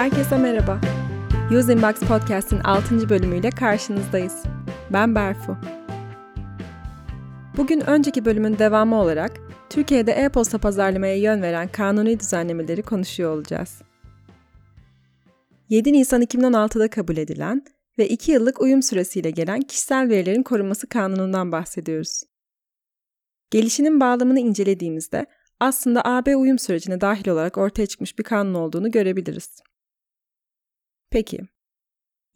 Herkese merhaba. Use Inbox Podcast'in 6. bölümüyle karşınızdayız. Ben Berfu. Bugün önceki bölümün devamı olarak Türkiye'de e-posta pazarlamaya yön veren kanuni düzenlemeleri konuşuyor olacağız. 7 Nisan 2016'da kabul edilen ve 2 yıllık uyum süresiyle gelen kişisel verilerin korunması kanunundan bahsediyoruz. Gelişinin bağlamını incelediğimizde aslında AB uyum sürecine dahil olarak ortaya çıkmış bir kanun olduğunu görebiliriz. Peki,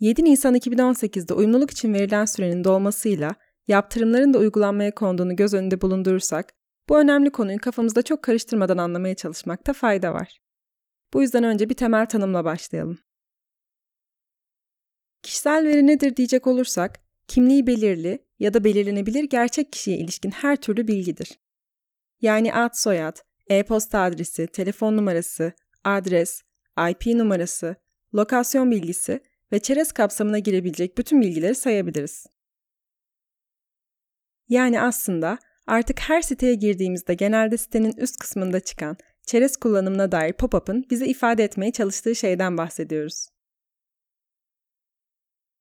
7 Nisan 2018'de uyumluluk için verilen sürenin dolmasıyla yaptırımların da uygulanmaya konduğunu göz önünde bulundurursak, bu önemli konuyu kafamızda çok karıştırmadan anlamaya çalışmakta fayda var. Bu yüzden önce bir temel tanımla başlayalım. Kişisel veri nedir diyecek olursak, kimliği belirli ya da belirlenebilir gerçek kişiye ilişkin her türlü bilgidir. Yani ad soyad, e-posta adresi, telefon numarası, adres, IP numarası, lokasyon bilgisi ve çerez kapsamına girebilecek bütün bilgileri sayabiliriz. Yani aslında artık her siteye girdiğimizde genelde sitenin üst kısmında çıkan çerez kullanımına dair pop-up'ın bize ifade etmeye çalıştığı şeyden bahsediyoruz.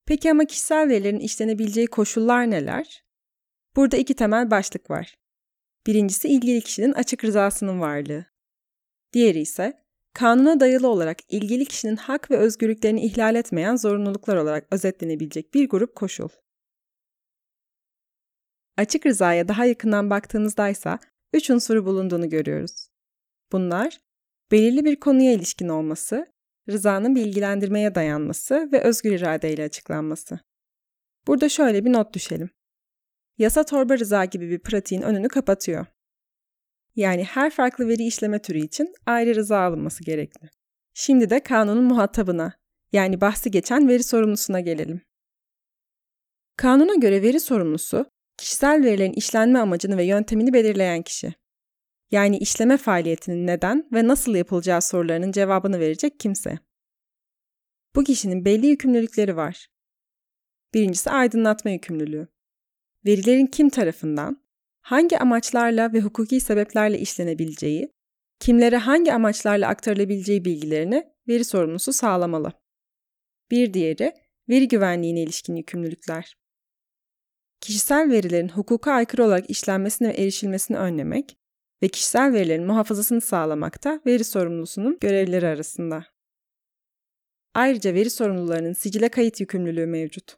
Peki ama kişisel verilerin işlenebileceği koşullar neler? Burada iki temel başlık var. Birincisi ilgili kişinin açık rızasının varlığı. Diğeri ise kanuna dayalı olarak ilgili kişinin hak ve özgürlüklerini ihlal etmeyen zorunluluklar olarak özetlenebilecek bir grup koşul. Açık rızaya daha yakından baktığımızda ise üç unsuru bulunduğunu görüyoruz. Bunlar, belirli bir konuya ilişkin olması, rızanın bilgilendirmeye dayanması ve özgür iradeyle açıklanması. Burada şöyle bir not düşelim. Yasa torba rıza gibi bir pratiğin önünü kapatıyor. Yani her farklı veri işleme türü için ayrı rıza alınması gerekli. Şimdi de kanunun muhatabına, yani bahsi geçen veri sorumlusuna gelelim. Kanuna göre veri sorumlusu, kişisel verilerin işlenme amacını ve yöntemini belirleyen kişi. Yani işleme faaliyetinin neden ve nasıl yapılacağı sorularının cevabını verecek kimse. Bu kişinin belli yükümlülükleri var. Birincisi aydınlatma yükümlülüğü. Verilerin kim tarafından, hangi amaçlarla ve hukuki sebeplerle işlenebileceği, kimlere hangi amaçlarla aktarılabileceği bilgilerini veri sorumlusu sağlamalı. Bir diğeri, veri güvenliğine ilişkin yükümlülükler. Kişisel verilerin hukuka aykırı olarak işlenmesini ve erişilmesini önlemek ve kişisel verilerin muhafazasını sağlamak da veri sorumlusunun görevleri arasında. Ayrıca veri sorumlularının sicile kayıt yükümlülüğü mevcut.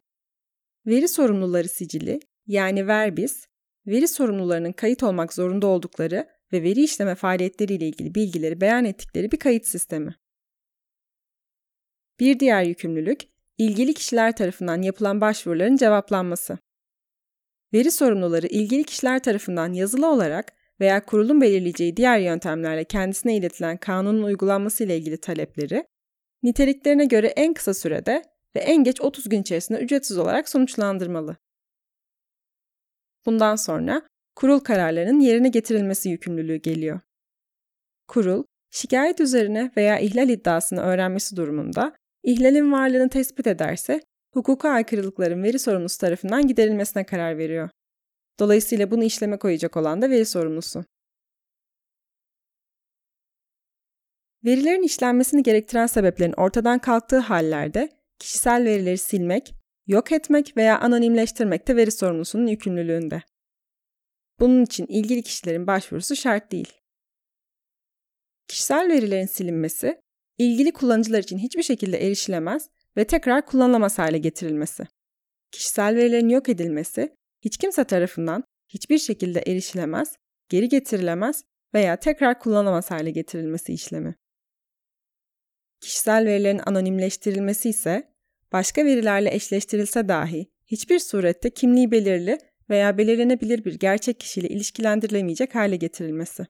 Veri sorumluları sicili, yani verbis, veri sorumlularının kayıt olmak zorunda oldukları ve veri işleme faaliyetleriyle ilgili bilgileri beyan ettikleri bir kayıt sistemi. Bir diğer yükümlülük, ilgili kişiler tarafından yapılan başvuruların cevaplanması. Veri sorumluları ilgili kişiler tarafından yazılı olarak veya kurulun belirleyeceği diğer yöntemlerle kendisine iletilen kanunun uygulanması ile ilgili talepleri, niteliklerine göre en kısa sürede ve en geç 30 gün içerisinde ücretsiz olarak sonuçlandırmalı. Bundan sonra kurul kararlarının yerine getirilmesi yükümlülüğü geliyor. Kurul, şikayet üzerine veya ihlal iddiasını öğrenmesi durumunda ihlalin varlığını tespit ederse hukuka aykırılıkların veri sorumlusu tarafından giderilmesine karar veriyor. Dolayısıyla bunu işleme koyacak olan da veri sorumlusu. Verilerin işlenmesini gerektiren sebeplerin ortadan kalktığı hallerde kişisel verileri silmek, yok etmek veya anonimleştirmek de veri sorumlusunun yükümlülüğünde. Bunun için ilgili kişilerin başvurusu şart değil. Kişisel verilerin silinmesi, ilgili kullanıcılar için hiçbir şekilde erişilemez ve tekrar kullanılamaz hale getirilmesi. Kişisel verilerin yok edilmesi, hiç kimse tarafından hiçbir şekilde erişilemez, geri getirilemez veya tekrar kullanılamaz hale getirilmesi işlemi. Kişisel verilerin anonimleştirilmesi ise başka verilerle eşleştirilse dahi hiçbir surette kimliği belirli veya belirlenebilir bir gerçek kişiyle ilişkilendirilemeyecek hale getirilmesi.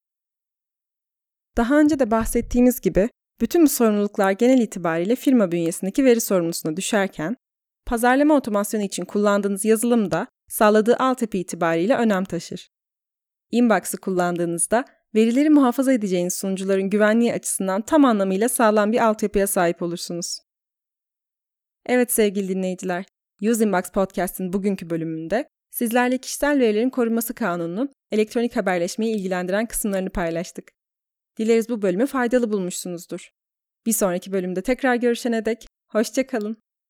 Daha önce de bahsettiğimiz gibi bütün bu sorumluluklar genel itibariyle firma bünyesindeki veri sorumlusuna düşerken, pazarlama otomasyonu için kullandığınız yazılım da sağladığı altyapı itibariyle önem taşır. Inbox'ı kullandığınızda verileri muhafaza edeceğiniz sunucuların güvenliği açısından tam anlamıyla sağlam bir altyapıya sahip olursunuz. Evet sevgili dinleyiciler, Usingbox Podcast'in bugünkü bölümünde sizlerle kişisel verilerin korunması kanununun elektronik haberleşmeyi ilgilendiren kısımlarını paylaştık. Dileriz bu bölümü faydalı bulmuşsunuzdur. Bir sonraki bölümde tekrar görüşene dek hoşçakalın.